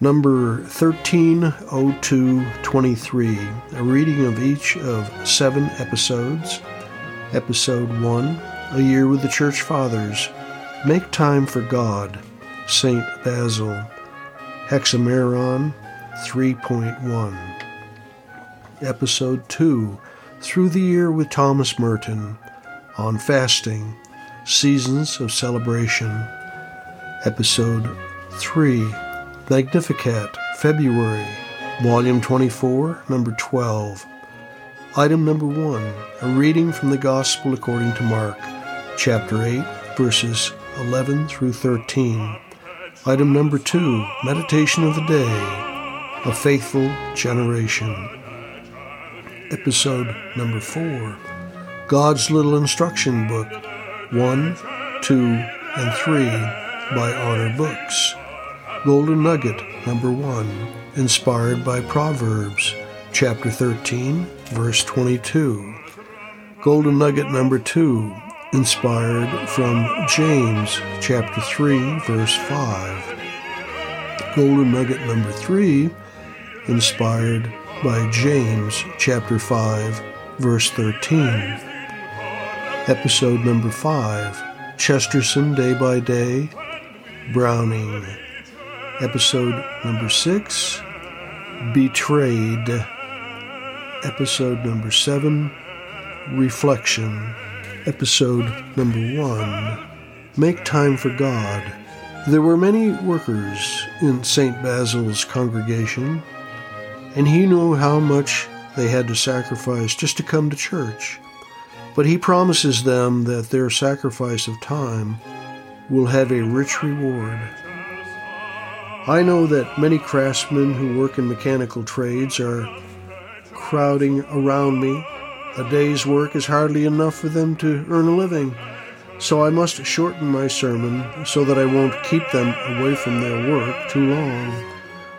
Number 130223, a reading of each of seven episodes. Episode 1, A Year with the Church Fathers, Make Time for God, St. Basil, Hexameron 3.1. Episode 2, Through the Year with Thomas Merton, on Fasting, Seasons of Celebration. Episode 3, Magnificat, February, Volume 24, Number 12. Item number 1, a reading from the Gospel according to Mark, Chapter 8, verses 11 through 13. Item number 2, Meditation of the Day, A Faithful Generation. Episode number 4, God's Little Instruction Book, 1, 2, and 3 by Honor Books. Golden Nugget, number 1, inspired by Proverbs, chapter 13, verse 22. Golden Nugget number 2, inspired from James, chapter 3, verse 5. Golden Nugget number 3, inspired by James, chapter 5, verse 13. Episode number 5, Chesterton Day by Day, Browning. Episode number six, Betrayed. Episode number seven, Reflection. Episode number one, Make Time for God. There were many workers in St. Basil's congregation, and he knew how much they had to sacrifice just to come to church. But he promises them that their sacrifice of time will have a rich reward. I know that many craftsmen who work in mechanical trades are crowding around me. A day's work is hardly enough for them to earn a living, so I must shorten my sermon so that I won't keep them away from their work too long.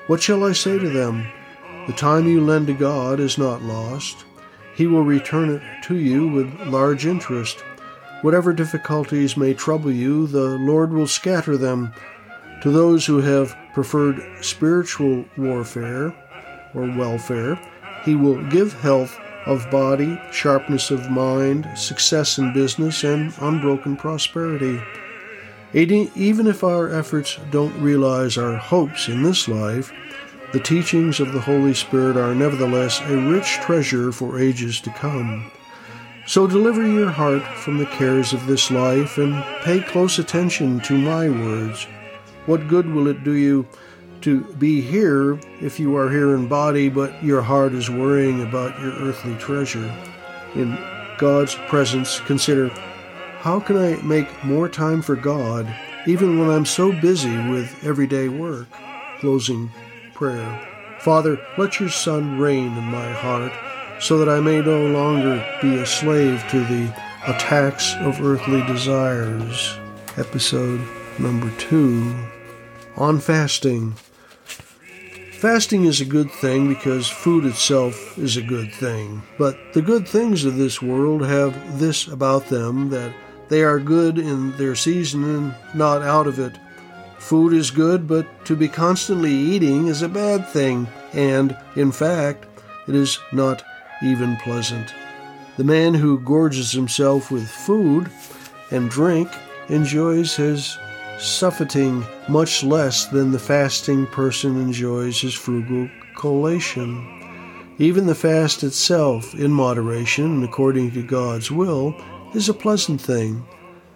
What shall I say to them? The time you lend to God is not lost. He will return it to you with large interest. Whatever difficulties may trouble you, the Lord will scatter them to those who have preferred spiritual warfare or welfare, he will give health of body, sharpness of mind, success in business, and unbroken prosperity. Even if our efforts don't realize our hopes in this life, the teachings of the Holy Spirit are nevertheless a rich treasure for ages to come. So deliver your heart from the cares of this life and pay close attention to my words. What good will it do you to be here if you are here in body, but your heart is worrying about your earthly treasure? In God's presence, consider how can I make more time for God even when I'm so busy with everyday work? Closing prayer. Father, let your Son reign in my heart so that I may no longer be a slave to the attacks of earthly desires. Episode number two on fasting. Fasting is a good thing because food itself is a good thing. But the good things of this world have this about them that they are good in their season and not out of it. Food is good, but to be constantly eating is a bad thing, and, in fact, it is not even pleasant. The man who gorges himself with food and drink enjoys his suffocating much less than the fasting person enjoys his frugal collation. Even the fast itself, in moderation and according to God's will, is a pleasant thing.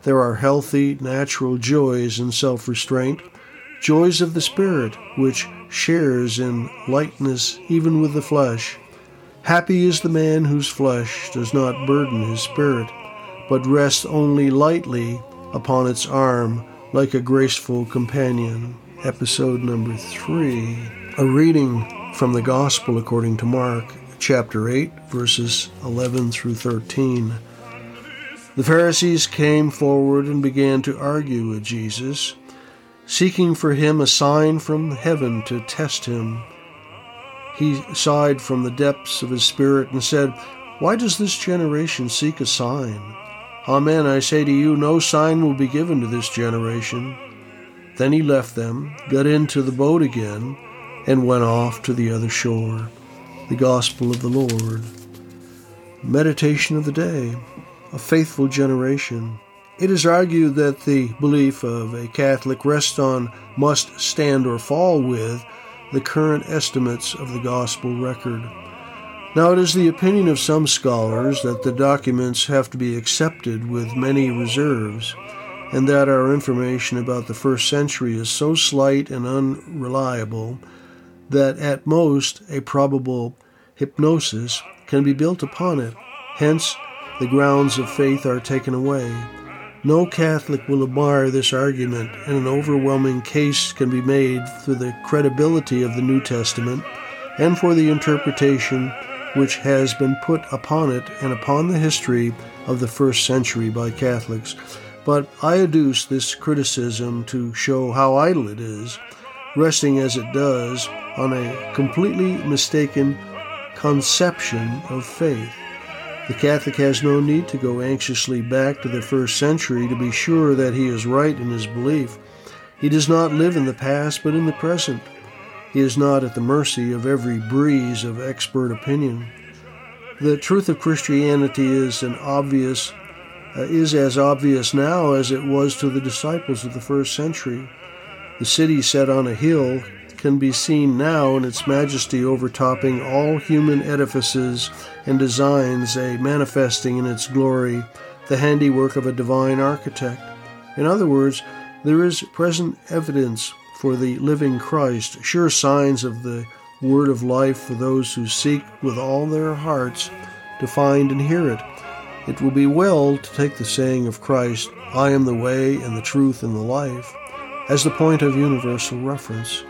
There are healthy, natural joys in self restraint, joys of the Spirit, which shares in lightness even with the flesh. Happy is the man whose flesh does not burden his spirit, but rests only lightly upon its arm like a graceful companion. Episode number three. A reading from the Gospel according to Mark, chapter 8, verses 11 through 13. The Pharisees came forward and began to argue with Jesus, seeking for him a sign from heaven to test him. He sighed from the depths of his spirit and said, Why does this generation seek a sign? Amen, I say to you, no sign will be given to this generation. Then he left them, got into the boat again, and went off to the other shore. The Gospel of the Lord. Meditation of the Day A Faithful Generation. It is argued that the belief of a Catholic rests on, must stand or fall with, the current estimates of the Gospel record. Now, it is the opinion of some scholars that the documents have to be accepted with many reserves, and that our information about the first century is so slight and unreliable that at most a probable hypnosis can be built upon it. Hence, the grounds of faith are taken away. No Catholic will admire this argument, and an overwhelming case can be made for the credibility of the New Testament and for the interpretation which has been put upon it and upon the history of the first century by Catholics. But I adduce this criticism to show how idle it is, resting as it does on a completely mistaken conception of faith. The Catholic has no need to go anxiously back to the first century to be sure that he is right in his belief. He does not live in the past, but in the present. He is not at the mercy of every breeze of expert opinion. The truth of Christianity is an obvious uh, is as obvious now as it was to the disciples of the first century. The city set on a hill can be seen now in its majesty overtopping all human edifices and designs, a manifesting in its glory the handiwork of a divine architect. In other words, there is present evidence for the living Christ, sure signs of the word of life for those who seek with all their hearts to find and hear it. It will be well to take the saying of Christ, I am the way and the truth and the life, as the point of universal reference.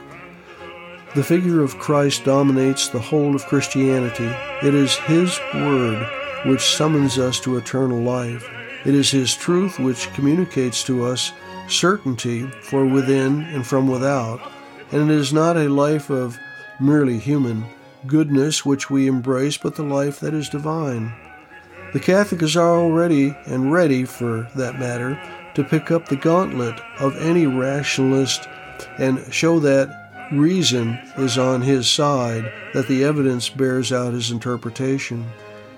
The figure of Christ dominates the whole of Christianity. It is His Word which summons us to eternal life. It is His truth which communicates to us certainty for within and from without, and it is not a life of merely human goodness which we embrace, but the life that is divine. The Catholic is already and ready, for that matter, to pick up the gauntlet of any rationalist and show that reason is on his side, that the evidence bears out his interpretation.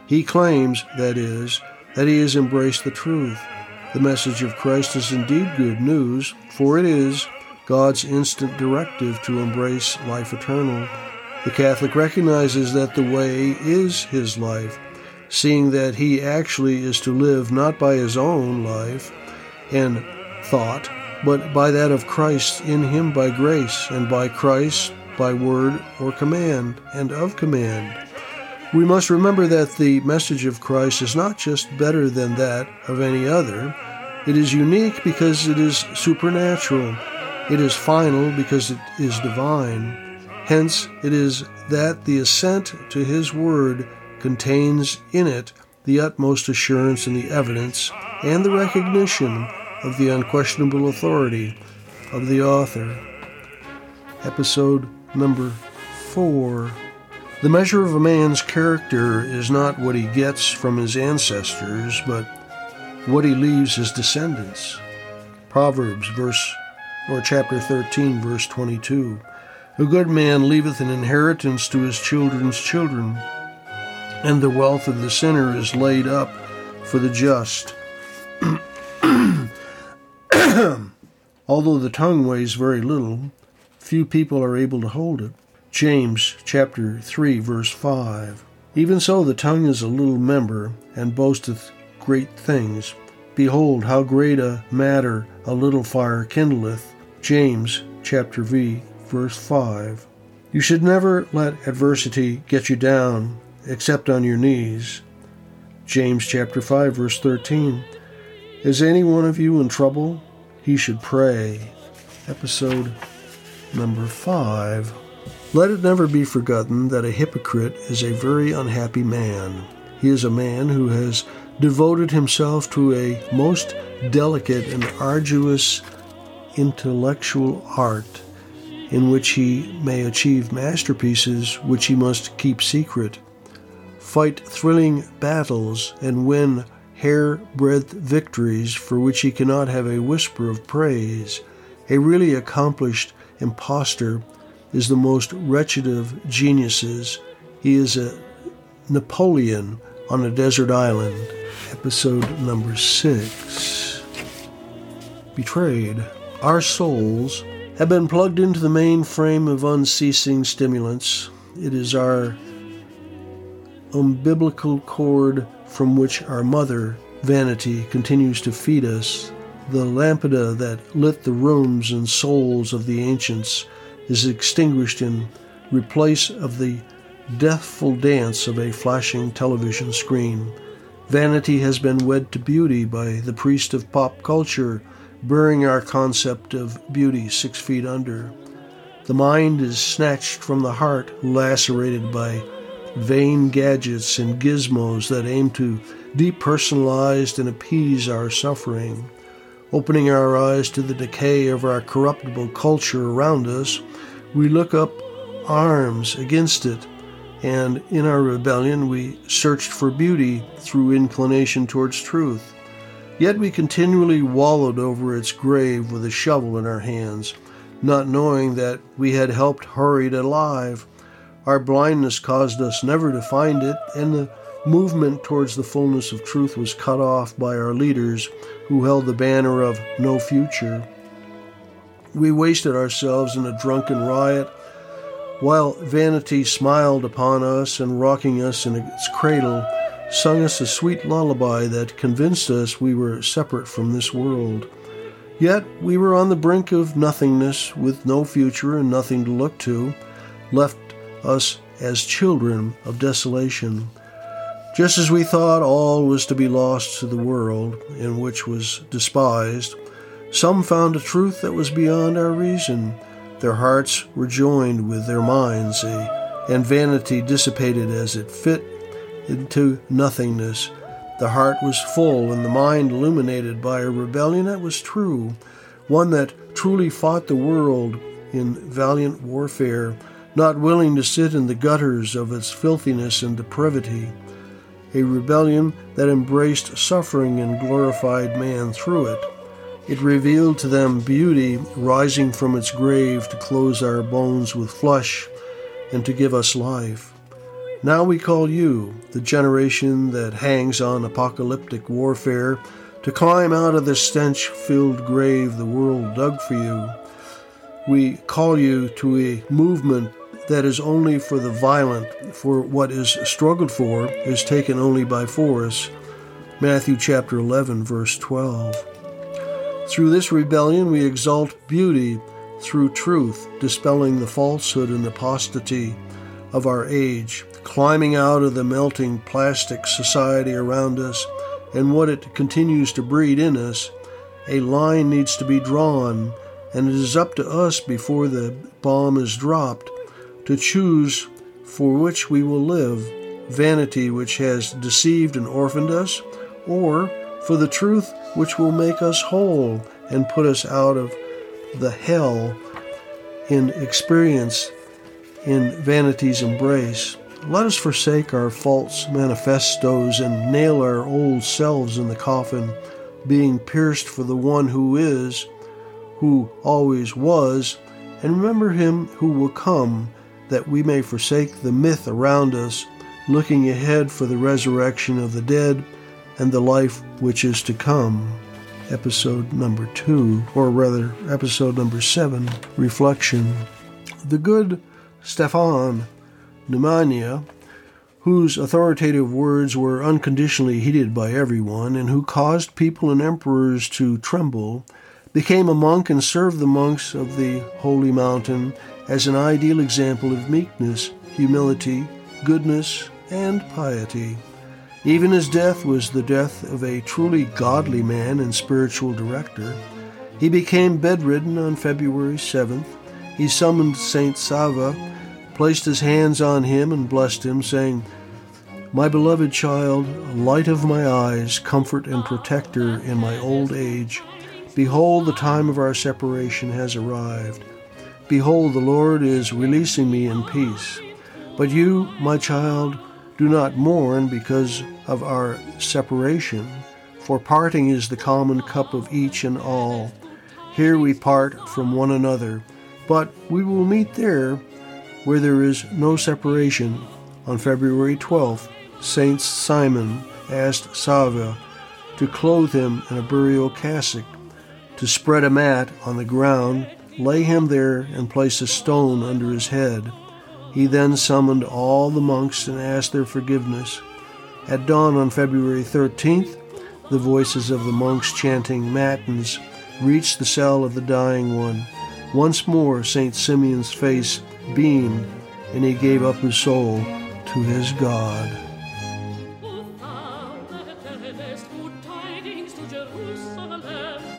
He claims, that is, that he has embraced the truth. The message of Christ is indeed good news, for it is God's instant directive to embrace life eternal. The Catholic recognizes that the way is his life, seeing that he actually is to live not by his own life and thought, but by that of Christ in him by grace, and by Christ by word or command, and of command. We must remember that the message of Christ is not just better than that of any other, it is unique because it is supernatural. It is final because it is divine. Hence, it is that the assent to His Word contains in it the utmost assurance and the evidence and the recognition of the unquestionable authority of the author. Episode number four. The measure of a man's character is not what he gets from his ancestors, but what he leaves his descendants. Proverbs verse or chapter 13 verse 22. A good man leaveth an inheritance to his children's children, and the wealth of the sinner is laid up for the just. Although the tongue weighs very little, few people are able to hold it. James chapter 3 verse 5. Even so the tongue is a little member and boasteth great things. Behold, how great a matter a little fire kindleth. James chapter V, verse 5. You should never let adversity get you down except on your knees. James chapter 5, verse 13. Is any one of you in trouble? He should pray. Episode number 5. Let it never be forgotten that a hypocrite is a very unhappy man. He is a man who has devoted himself to a most delicate and arduous intellectual art in which he may achieve masterpieces which he must keep secret, fight thrilling battles, and win hair breadth victories for which he cannot have a whisper of praise. A really accomplished impostor is the most wretched of geniuses. He is a Napoleon on a desert island. Episode number six. Betrayed. Our souls have been plugged into the mainframe of unceasing stimulants. It is our umbilical cord from which our mother, vanity, continues to feed us. The lampada that lit the rooms and souls of the ancients is extinguished in replace of the deathful dance of a flashing television screen. Vanity has been wed to beauty by the priest of pop culture, burying our concept of beauty six feet under. The mind is snatched from the heart, lacerated by vain gadgets and gizmos that aim to depersonalize and appease our suffering. Opening our eyes to the decay of our corruptible culture around us, we look up arms against it, and in our rebellion we searched for beauty through inclination towards truth. Yet we continually wallowed over its grave with a shovel in our hands, not knowing that we had helped hurry it alive. Our blindness caused us never to find it, and the movement towards the fullness of truth was cut off by our leaders who held the banner of no future. We wasted ourselves in a drunken riot, while vanity smiled upon us and rocking us in its cradle, sung us a sweet lullaby that convinced us we were separate from this world. Yet we were on the brink of nothingness with no future and nothing to look to, left us as children of desolation. Just as we thought all was to be lost to the world, in which was despised, some found a truth that was beyond our reason. Their hearts were joined with their minds, eh, and vanity dissipated as it fit into nothingness. The heart was full, and the mind illuminated by a rebellion that was true, one that truly fought the world in valiant warfare, not willing to sit in the gutters of its filthiness and depravity a rebellion that embraced suffering and glorified man through it. It revealed to them beauty rising from its grave to close our bones with flesh and to give us life. Now we call you, the generation that hangs on apocalyptic warfare, to climb out of the stench filled grave the world dug for you. We call you to a movement that is only for the violent, for what is struggled for is taken only by force. Matthew chapter 11 verse 12. Through this rebellion we exalt beauty through truth, dispelling the falsehood and apostasy of our age, climbing out of the melting plastic society around us and what it continues to breed in us. A line needs to be drawn, and it is up to us before the bomb is dropped to choose for which we will live vanity which has deceived and orphaned us, or for the truth which will make us whole and put us out of the hell in experience in vanity's embrace. Let us forsake our false manifestos and nail our old selves in the coffin, being pierced for the one who is, who always was, and remember him who will come that we may forsake the myth around us, looking ahead for the resurrection of the dead and the life which is to come. Episode number two, or rather, episode number seven, Reflection. The good Stefan Nemanja, whose authoritative words were unconditionally heeded by everyone and who caused people and emperors to tremble, became a monk and served the monks of the holy mountain as an ideal example of meekness, humility, goodness, and piety. Even his death was the death of a truly godly man and spiritual director. He became bedridden on February 7th. He summoned Saint Sava, placed his hands on him, and blessed him, saying, My beloved child, light of my eyes, comfort and protector in my old age, Behold, the time of our separation has arrived. Behold, the Lord is releasing me in peace. But you, my child, do not mourn because of our separation, for parting is the common cup of each and all. Here we part from one another, But we will meet there where there is no separation. On February 12th, Saint Simon asked Sava to clothe him in a burial cassock, to spread a mat on the ground, lay him there, and place a stone under his head. He then summoned all the monks and asked their forgiveness. At dawn on February 13th, the voices of the monks chanting matins reached the cell of the dying one. Once more, St. Simeon's face beamed, and he gave up his soul to his God.